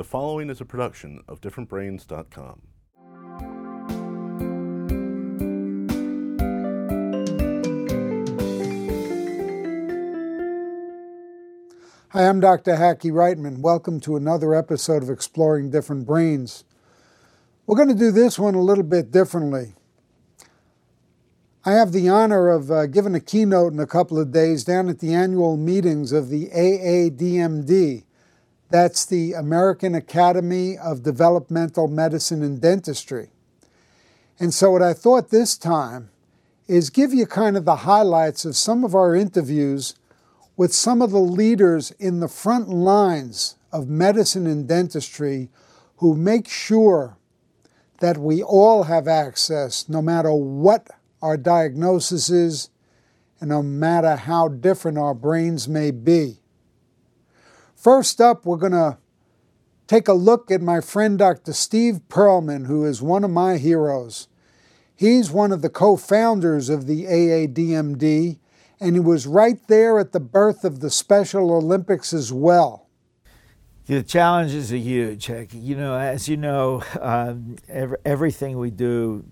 The following is a production of differentbrains.com. Hi, I'm Dr. Hackie Reitman. Welcome to another episode of Exploring Different Brains. We're going to do this one a little bit differently. I have the honor of uh, giving a keynote in a couple of days down at the annual meetings of the AADMD. That's the American Academy of Developmental Medicine and Dentistry. And so, what I thought this time is give you kind of the highlights of some of our interviews with some of the leaders in the front lines of medicine and dentistry who make sure that we all have access, no matter what our diagnosis is, and no matter how different our brains may be. First up, we're going to take a look at my friend Dr. Steve Perlman, who is one of my heroes. He's one of the co founders of the AADMD and he was right there at the birth of the Special Olympics as well. The challenges are huge. You know, as you know, um, every, everything we do.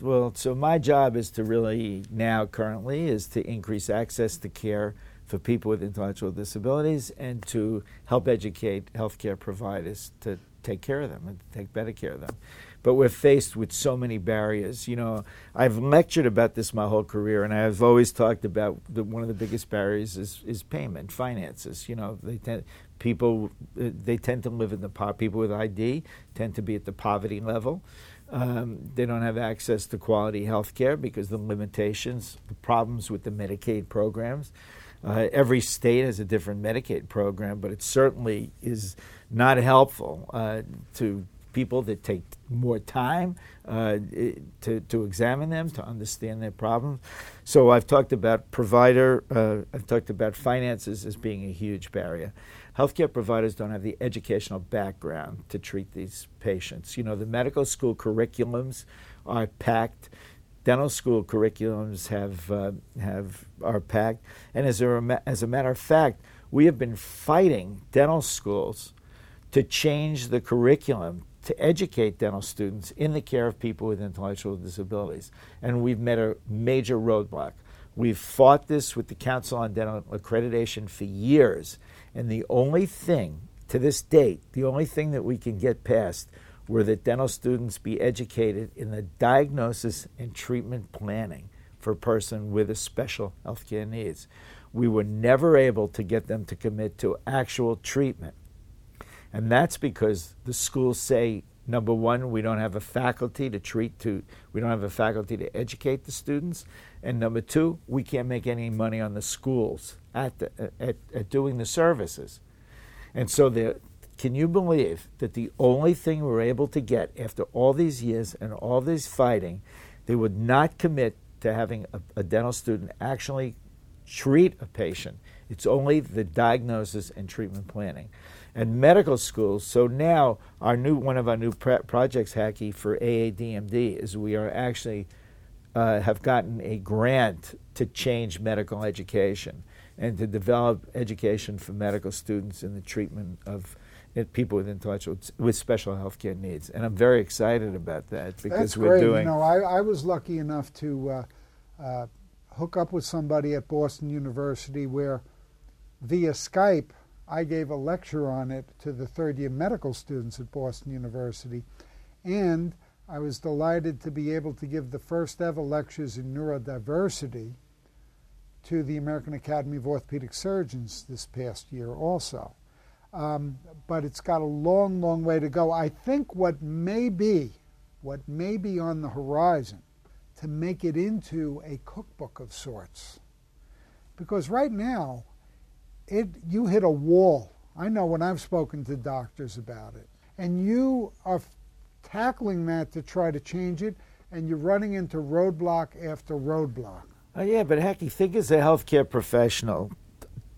Well, so my job is to really now currently is to increase access to care for people with intellectual disabilities and to help educate healthcare providers to take care of them and take better care of them but we're faced with so many barriers. You know, I've lectured about this my whole career, and I've always talked about the, one of the biggest barriers is, is payment, finances. You know, they tend, people they tend to live in the po- people with ID tend to be at the poverty level. Um, they don't have access to quality health care because the limitations, the problems with the Medicaid programs. Uh, every state has a different Medicaid program, but it certainly is not helpful uh, to people that take more time uh, to, to examine them, to understand their problems. So I've talked about provider, uh, I've talked about finances as being a huge barrier. Healthcare providers don't have the educational background to treat these patients. You know, the medical school curriculums are packed. Dental school curriculums have, uh, have, are packed. And as a, as a matter of fact, we have been fighting dental schools to change the curriculum to educate dental students in the care of people with intellectual disabilities. And we've met a major roadblock. We've fought this with the Council on Dental Accreditation for years. And the only thing, to this date, the only thing that we can get past were that dental students be educated in the diagnosis and treatment planning for a person with a special healthcare needs. We were never able to get them to commit to actual treatment. And that's because the schools say, number one, we don't have a faculty to treat to, we don't have a faculty to educate the students. And number two, we can't make any money on the schools at, the, at, at doing the services. And so the, can you believe that the only thing we're able to get after all these years and all this fighting, they would not commit to having a, a dental student actually treat a patient. It's only the diagnosis and treatment planning and medical schools. So now our new one of our new projects, Hackie, for AADMD is we are actually uh, have gotten a grant to change medical education and to develop education for medical students in the treatment of people with intellectual with special health care needs. And I'm very excited about that because That's we're great. doing. You know, I, I was lucky enough to uh, uh, hook up with somebody at Boston University where via Skype I gave a lecture on it to the third year medical students at Boston University. And I was delighted to be able to give the first ever lectures in neurodiversity to the American Academy of Orthopedic Surgeons this past year also. Um, but it's got a long, long way to go. I think what may be, what may be on the horizon to make it into a cookbook of sorts. Because right now, it you hit a wall. I know when I've spoken to doctors about it, and you are tackling that to try to change it, and you're running into roadblock after roadblock. Oh yeah, but heck, think as a healthcare professional,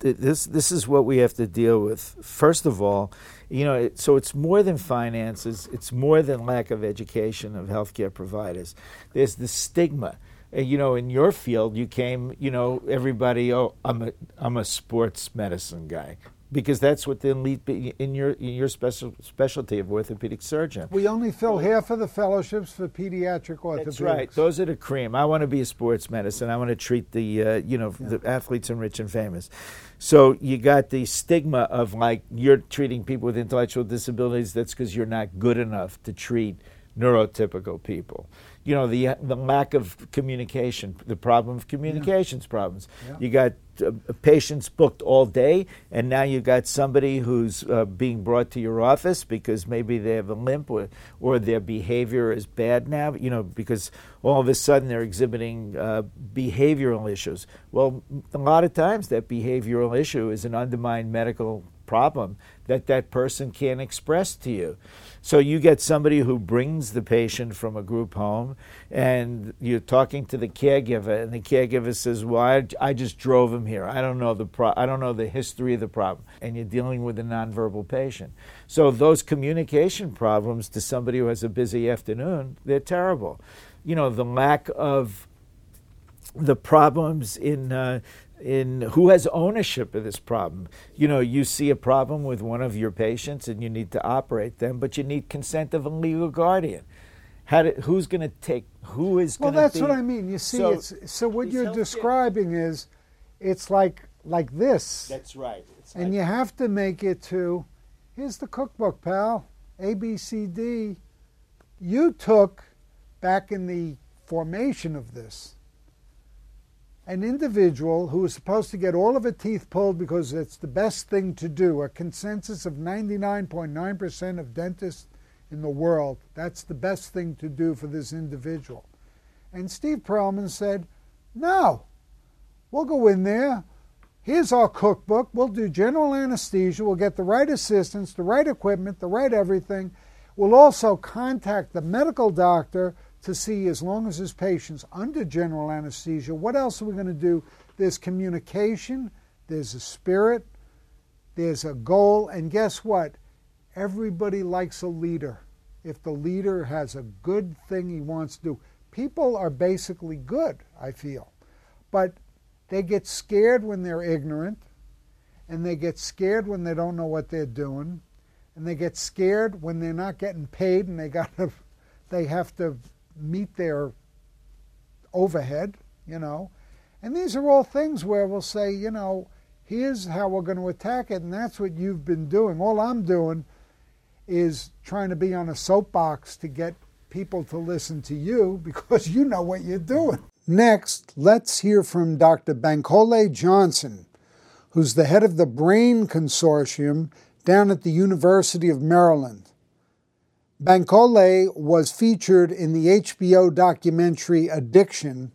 this this is what we have to deal with. First of all, you know, so it's more than finances. It's more than lack of education of healthcare providers. There's the stigma you know, in your field, you came, you know, everybody, oh, I'm a, I'm a sports medicine guy. because that's what the elite in your in your special specialty of orthopedic surgeon. We only fill half of the fellowships for pediatric orthopedics. That's right. Those are the cream. I want to be a sports medicine. I want to treat the uh, you know yeah. the athletes and rich and famous. So you got the stigma of like you're treating people with intellectual disabilities. That's because you're not good enough to treat neurotypical people you know the the lack of communication, the problem of communications yeah. problems. Yeah. You got uh, patients booked all day, and now you got somebody who's uh, being brought to your office because maybe they have a limp or or their behavior is bad now. You know because all of a sudden they're exhibiting uh, behavioral issues. Well, a lot of times that behavioral issue is an undermined medical problem that that person can't express to you. So you get somebody who brings the patient from a group home, and you're talking to the caregiver, and the caregiver says, "Well, I, I just drove him here. I don't know the pro- I don't know the history of the problem." And you're dealing with a nonverbal patient. So those communication problems to somebody who has a busy afternoon, they're terrible. You know, the lack of the problems in uh, in who has ownership of this problem. You know, you see a problem with one of your patients and you need to operate them, but you need consent of a legal guardian. How do, who's going to take? Who is well? That's be, what I mean. You see, so, it's so what you're describing is, it's like like this. That's right. It's and like, you have to make it to. Here's the cookbook, pal. A B C D. You took back in the formation of this an individual who is supposed to get all of her teeth pulled because it's the best thing to do, a consensus of 99.9% of dentists in the world, that's the best thing to do for this individual. And Steve Perlman said, No, we'll go in there. Here's our cookbook. We'll do general anesthesia. We'll get the right assistance, the right equipment, the right everything. We'll also contact the medical doctor to see, as long as his patient's under general anesthesia, what else are we going to do? There's communication, there's a spirit, there's a goal, and guess what? Everybody likes a leader. If the leader has a good thing he wants to do, people are basically good, I feel. But they get scared when they're ignorant, and they get scared when they don't know what they're doing, and they get scared when they're not getting paid and they got to they have to meet their overhead, you know. And these are all things where we'll say, you know, here's how we're going to attack it, and that's what you've been doing. All I'm doing is trying to be on a soapbox to get people to listen to you because you know what you're doing. Next, let's hear from Dr. Bankole Johnson, who's the head of the Brain Consortium down at the University of Maryland. Bankole was featured in the HBO documentary Addiction,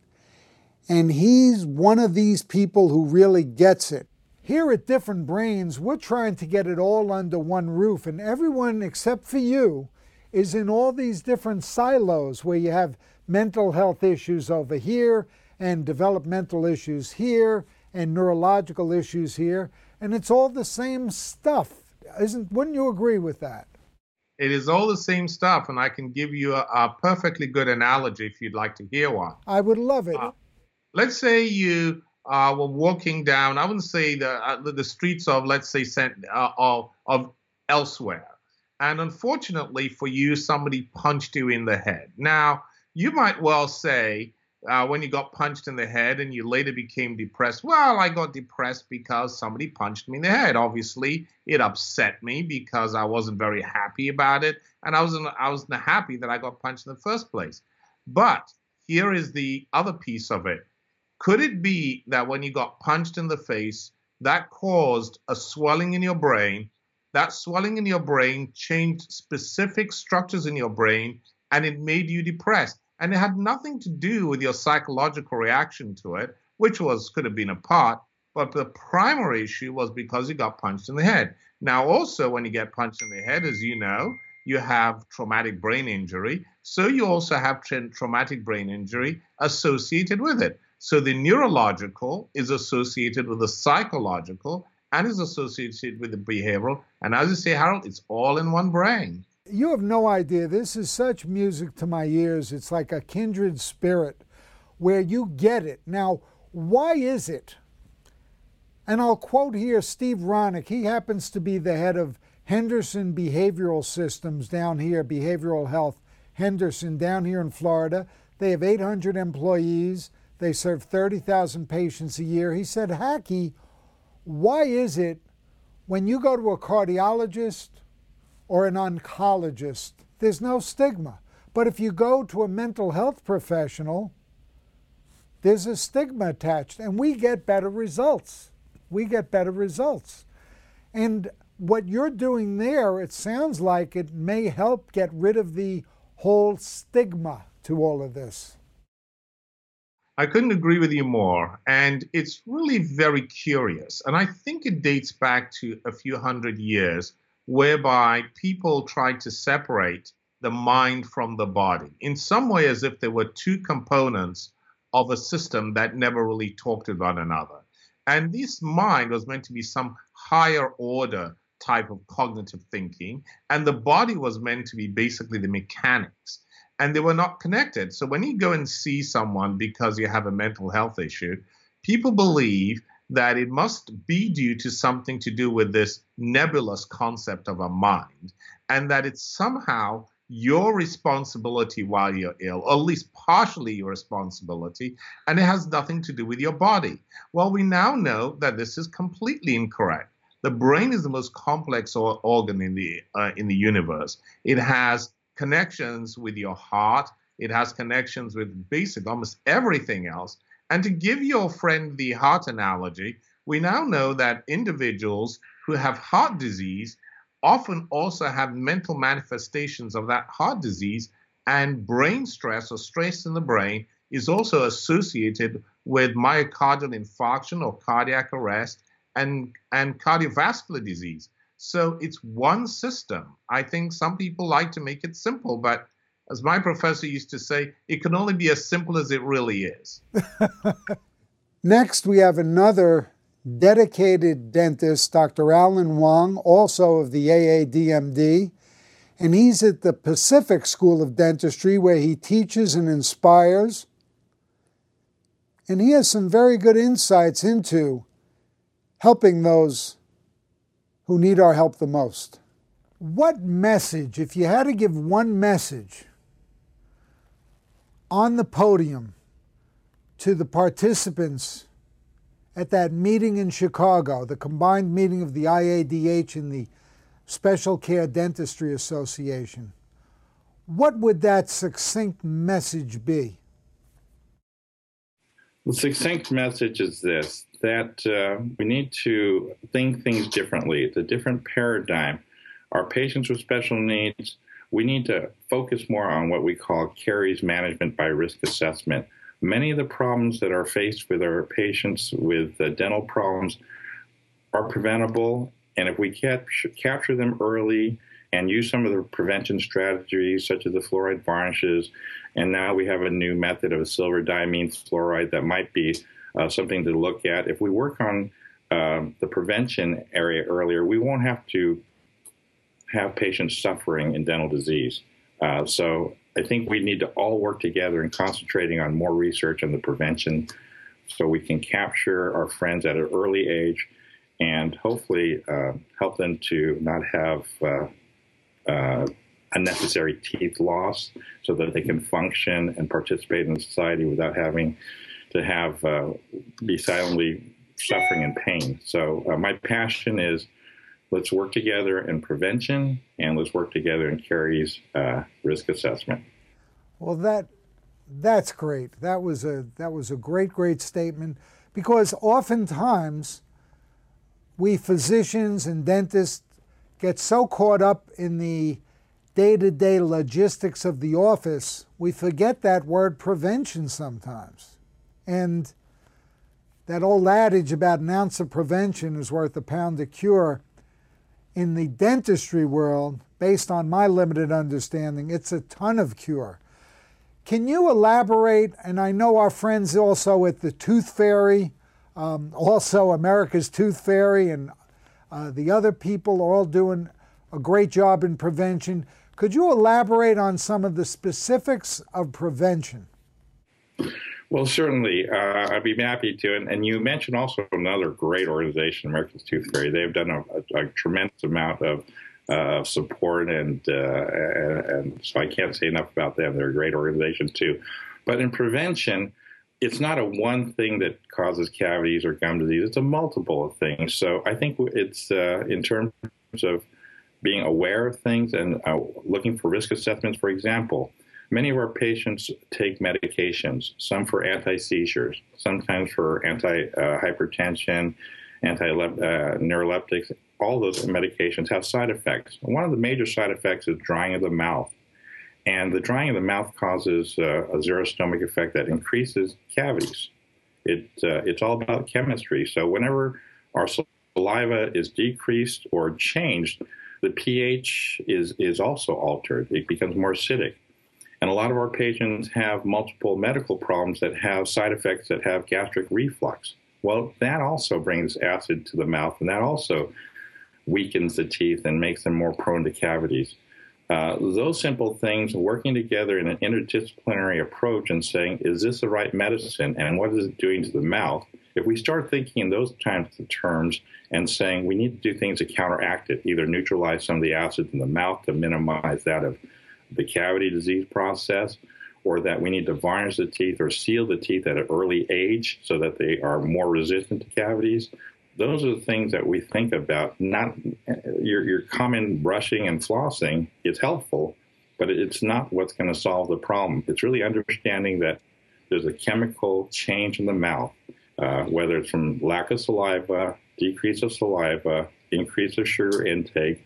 and he's one of these people who really gets it. Here at Different Brains, we're trying to get it all under one roof, and everyone except for you is in all these different silos where you have mental health issues over here and developmental issues here and neurological issues here, and it's all the same stuff. Isn't wouldn't you agree with that? It is all the same stuff, and I can give you a, a perfectly good analogy if you'd like to hear one. I would love it. Uh, let's say you uh, were walking down, I wouldn't say the, uh, the streets of, let's say, uh, of, of elsewhere. And unfortunately for you, somebody punched you in the head. Now, you might well say, uh, when you got punched in the head and you later became depressed. Well, I got depressed because somebody punched me in the head. Obviously, it upset me because I wasn't very happy about it, and I wasn't I wasn't happy that I got punched in the first place. But here is the other piece of it. Could it be that when you got punched in the face, that caused a swelling in your brain? That swelling in your brain changed specific structures in your brain and it made you depressed and it had nothing to do with your psychological reaction to it, which was could have been a part, but the primary issue was because you got punched in the head. Now, also, when you get punched in the head, as you know, you have traumatic brain injury. So you also have tra- traumatic brain injury associated with it. So the neurological is associated with the psychological and is associated with the behavioral. And as you say, Harold, it's all in one brain. You have no idea. This is such music to my ears. It's like a kindred spirit where you get it. Now, why is it And I'll quote here Steve Ronik. He happens to be the head of Henderson Behavioral Systems down here, Behavioral Health Henderson down here in Florida. They have 800 employees. They serve 30,000 patients a year. He said, Hackie, why is it when you go to a cardiologist or an oncologist, there's no stigma? But if you go to a mental health professional, there's a stigma attached, and we get better results. We get better results. And what you're doing there, it sounds like it may help get rid of the whole stigma to all of this. I couldn't agree with you more. And it's really very curious. And I think it dates back to a few hundred years whereby people tried to separate the mind from the body in some way as if there were two components of a system that never really talked to one another. And this mind was meant to be some higher order type of cognitive thinking, and the body was meant to be basically the mechanics and they were not connected. So when you go and see someone because you have a mental health issue, people believe that it must be due to something to do with this nebulous concept of a mind, and that it's somehow your responsibility while you're ill, or at least partially your responsibility, and it has nothing to do with your body. Well, we now know that this is completely incorrect. The brain is the most complex organ in the uh, in the universe. It has connections with your heart. It has connections with basic almost everything else. And to give your friend the heart analogy, we now know that individuals who have heart disease often also have mental manifestations of that heart disease, and brain stress or stress in the brain is also associated with myocardial infarction or cardiac arrest and, and cardiovascular disease. So it's one system. I think some people like to make it simple, but as my professor used to say, it can only be as simple as it really is. Next, we have another dedicated dentist, Dr. Alan Wong, also of the AADMD, and he's at the Pacific School of Dentistry where he teaches and inspires. And he has some very good insights into helping those who need our help the most. What message, if you had to give one message on the podium to the participants at that meeting in Chicago, the combined meeting of the IADH and the Special Care Dentistry Association, what would that succinct message be? The succinct message is this that uh, we need to think things differently. It's a different paradigm. Our patients with special needs, we need to focus more on what we call caries management by risk assessment. Many of the problems that are faced with our patients with uh, dental problems are preventable, and if we cap- capture them early and use some of the prevention strategies, such as the fluoride varnishes, and now we have a new method of silver diamine fluoride that might be uh, something to look at. If we work on uh, the prevention area earlier, we won't have to have patients suffering in dental disease. Uh, so I think we need to all work together and concentrating on more research on the prevention so we can capture our friends at an early age and hopefully uh, help them to not have uh, uh, unnecessary teeth loss so that they can function and participate in society without having to have uh, be silently suffering and pain. So uh, my passion is let's work together in prevention and let's work together in caries uh, risk assessment. Well, that that's great. That was a that was a great great statement because oftentimes we physicians and dentists get so caught up in the day-to-day logistics of the office, we forget that word prevention sometimes. And that old adage about an ounce of prevention is worth a pound of cure. In the dentistry world, based on my limited understanding, it's a ton of cure. Can you elaborate? And I know our friends also at the Tooth Fairy, um, also America's Tooth Fairy, and uh, the other people are all doing a great job in prevention. Could you elaborate on some of the specifics of prevention? Well, certainly, uh, I'd be happy to. And, and, you mentioned also another great organization, American Tooth Fairy. They've done a, a, a tremendous amount of uh, support, and, uh, and, and so I can't say enough about them. They're a great organization too. But in prevention, it's not a one thing that causes cavities or gum disease. It's a multiple of things. So I think it's uh, in terms of being aware of things and uh, looking for risk assessments. For example, Many of our patients take medications, some for anti seizures, sometimes for anti hypertension, anti neuroleptics. All those medications have side effects. One of the major side effects is drying of the mouth. And the drying of the mouth causes uh, a xerostomic effect that increases cavities. It, uh, it's all about chemistry. So, whenever our saliva is decreased or changed, the pH is, is also altered. It becomes more acidic. And a lot of our patients have multiple medical problems that have side effects that have gastric reflux. Well, that also brings acid to the mouth, and that also weakens the teeth and makes them more prone to cavities. Uh, those simple things, working together in an interdisciplinary approach and saying, is this the right medicine and what is it doing to the mouth? If we start thinking in those kinds of terms and saying we need to do things to counteract it, either neutralize some of the acids in the mouth to minimize that of the cavity disease process, or that we need to varnish the teeth or seal the teeth at an early age so that they are more resistant to cavities. Those are the things that we think about. Not your, your common brushing and flossing is helpful, but it's not what's going to solve the problem. It's really understanding that there's a chemical change in the mouth, uh, whether it's from lack of saliva, decrease of saliva, increase of sugar intake,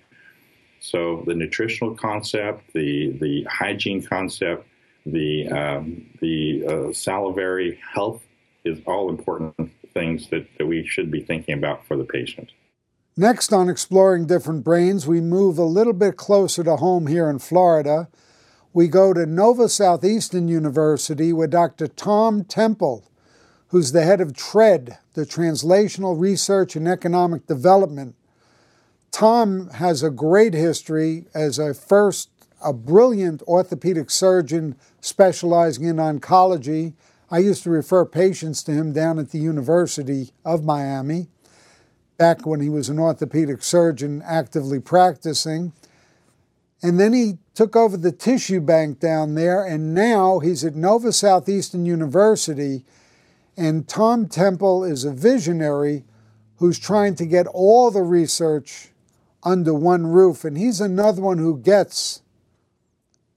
so the nutritional concept, the the hygiene concept, the um, the uh, salivary health is all important things that, that we should be thinking about for the patient. Next on Exploring Different Brains, we move a little bit closer to home here in Florida. We go to Nova Southeastern University with Dr. Tom Temple, who's the head of TREAD, the Translational Research and Economic Development Tom has a great history as a first a brilliant orthopedic surgeon specializing in oncology. I used to refer patients to him down at the University of Miami back when he was an orthopedic surgeon actively practicing. And then he took over the tissue bank down there, and now he's at Nova Southeastern University. And Tom Temple is a visionary who's trying to get all the research under one roof. And he's another one who gets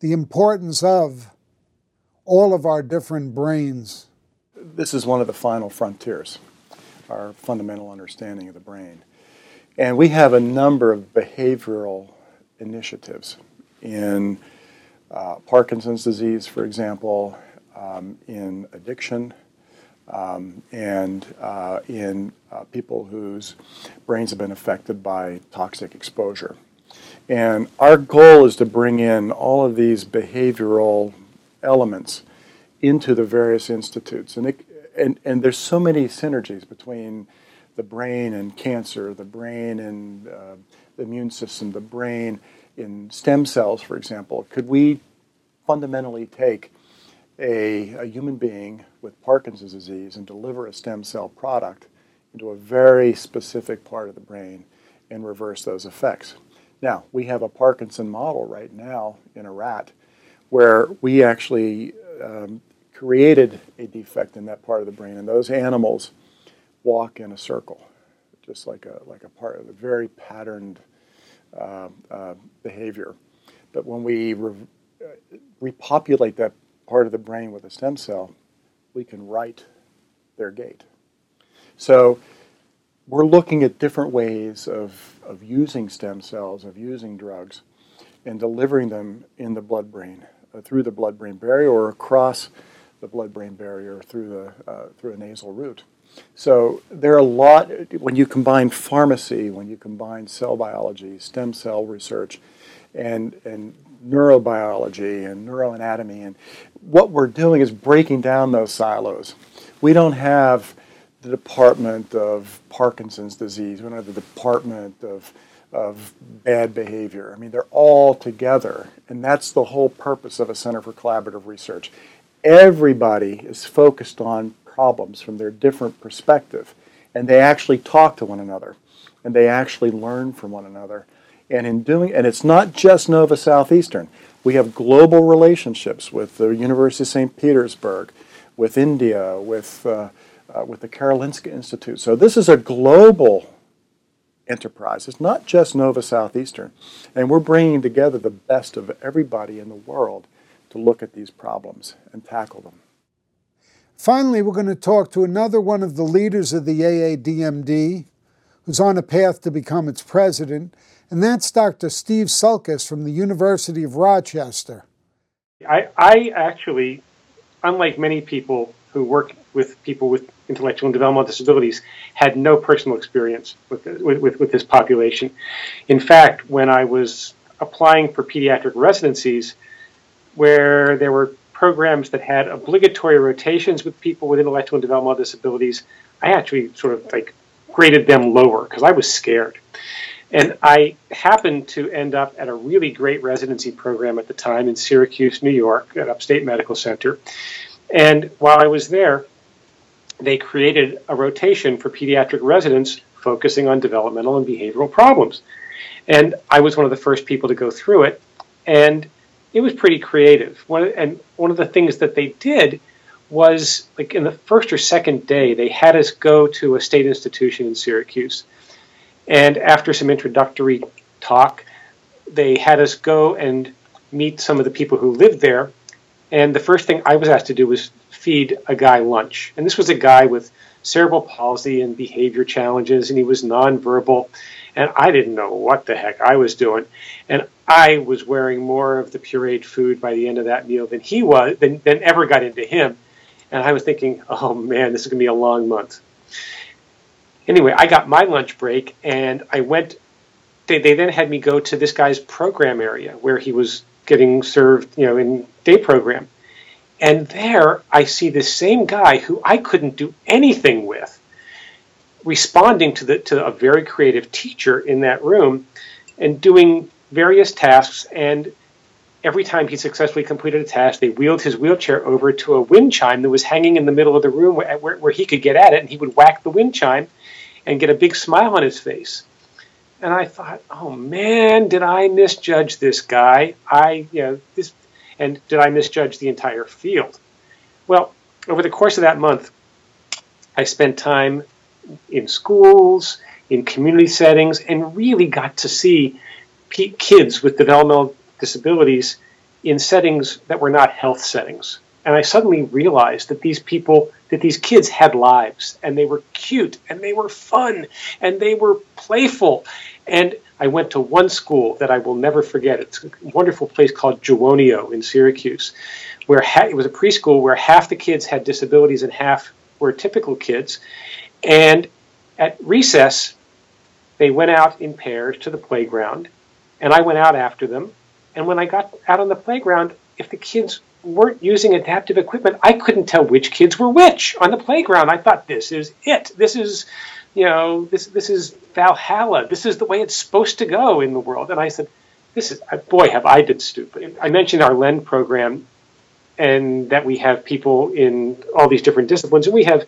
the importance of all of our different brains. This is one of the final frontiers, our fundamental understanding of the brain. And we have a number of behavioral initiatives in uh, Parkinson's disease, for example, um, in addiction, um, and uh, in uh, people whose brains have been affected by toxic exposure. And our goal is to bring in all of these behavioral elements into the various institutes. And, it, and, and there's so many synergies between the brain and cancer, the brain and uh, the immune system, the brain in stem cells, for example. Could we fundamentally take a, a human being with Parkinson's disease and deliver a stem cell product into a very specific part of the brain and reverse those effects. Now, we have a Parkinson model right now in a rat where we actually um, created a defect in that part of the brain, and those animals walk in a circle, just like a, like a part of a very patterned uh, uh, behavior. But when we re- uh, repopulate that part of the brain with a stem cell, we can right their gait. So we're looking at different ways of, of using stem cells, of using drugs, and delivering them in the blood brain, uh, through the blood brain barrier or across the blood brain barrier through, the, uh, through a nasal route. So there are a lot, when you combine pharmacy, when you combine cell biology, stem cell research, and, and neurobiology and neuroanatomy. And what we're doing is breaking down those silos. We don't have the Department of Parkinson's disease, we don't have the Department of, of bad behavior. I mean, they're all together. And that's the whole purpose of a Center for Collaborative Research. everybody is focused on problems from their different perspective, and they actually talk to one another, and they actually learn from one another. And in doing, and it's not just Nova Southeastern. We have global relationships with the University of St. Petersburg, with India, with uh, uh, with the Karolinska Institute. So this is a global enterprise. It's not just Nova Southeastern, and we're bringing together the best of everybody in the world to look at these problems and tackle them. Finally, we're going to talk to another one of the leaders of the AADMD who's on a path to become its president, and that's Dr. Steve Sulkes from the University of Rochester. I, I actually, unlike many people who work with people with intellectual and developmental disabilities, had no personal experience with, with, with this population. In fact, when I was applying for pediatric residencies, where there were programs that had obligatory rotations with people with intellectual and developmental disabilities, I actually sort of like graded them lower because I was scared. And I happened to end up at a really great residency program at the time in Syracuse, New York, at Upstate Medical Center. And while I was there, they created a rotation for pediatric residents focusing on developmental and behavioral problems. And I was one of the first people to go through it. And it was pretty creative. One, and one of the things that they did was like in the first or second day, they had us go to a state institution in Syracuse. And after some introductory talk, they had us go and meet some of the people who lived there. And the first thing I was asked to do was feed a guy lunch. And this was a guy with cerebral palsy and behavior challenges, and he was nonverbal. And I didn't know what the heck I was doing. And I was wearing more of the pureed food by the end of that meal than he was, than, than ever got into him. And I was thinking, oh man, this is going to be a long month. Anyway, I got my lunch break and I went. They, they then had me go to this guy's program area where he was getting served, you know, in day program. And there I see this same guy who I couldn't do anything with responding to the to a very creative teacher in that room and doing various tasks and every time he successfully completed a task they wheeled his wheelchair over to a wind chime that was hanging in the middle of the room where, where, where he could get at it and he would whack the wind chime and get a big smile on his face. And i thought oh man did i misjudge this guy? I you know this and did i misjudge the entire field? Well over the course of that month i spent time in schools, in community settings, and really got to see kids with developmental disabilities in settings that were not health settings. And I suddenly realized that these people, that these kids had lives, and they were cute, and they were fun, and they were playful. And I went to one school that I will never forget. It's a wonderful place called Jowonio in Syracuse, where ha- it was a preschool where half the kids had disabilities and half were typical kids. And at recess, they went out in pairs to the playground, and I went out after them. And when I got out on the playground, if the kids weren't using adaptive equipment, I couldn't tell which kids were which on the playground. I thought this is it. This is, you know, this this is Valhalla. This is the way it's supposed to go in the world. And I said, this is uh, boy, have I been stupid. I mentioned our LEND program, and that we have people in all these different disciplines, and we have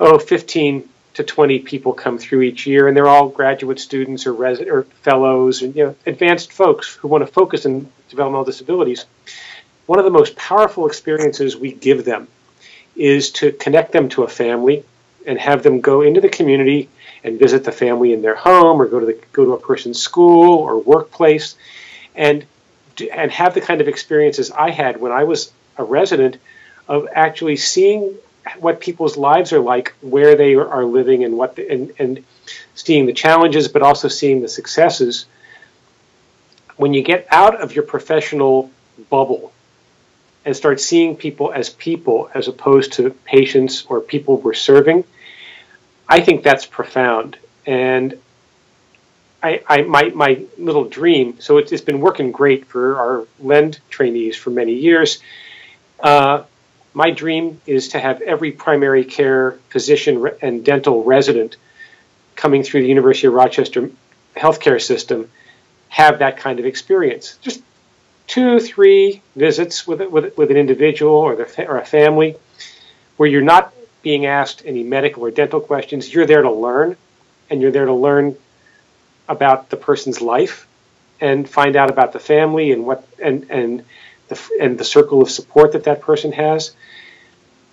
oh, 15 to 20 people come through each year, and they're all graduate students or, res- or fellows and you know, advanced folks who want to focus on developmental disabilities. One of the most powerful experiences we give them is to connect them to a family and have them go into the community and visit the family in their home or go to the, go to a person's school or workplace and and have the kind of experiences I had when I was a resident of actually seeing what people's lives are like, where they are living, and what the, and and seeing the challenges, but also seeing the successes. When you get out of your professional bubble and start seeing people as people as opposed to patients or people we're serving, I think that's profound. And I, I my my little dream. So it's, it's been working great for our Lend trainees for many years. Uh, my dream is to have every primary care physician and dental resident coming through the University of Rochester healthcare system have that kind of experience. Just two, three visits with, with, with an individual or, the, or a family where you're not being asked any medical or dental questions. You're there to learn, and you're there to learn about the person's life and find out about the family and what and and the and the circle of support that that person has.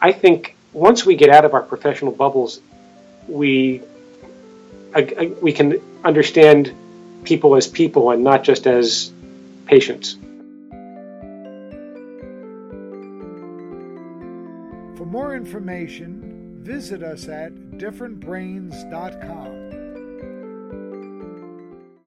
I think once we get out of our professional bubbles, we we can understand people as people and not just as patients. Information, visit us at differentbrains.com.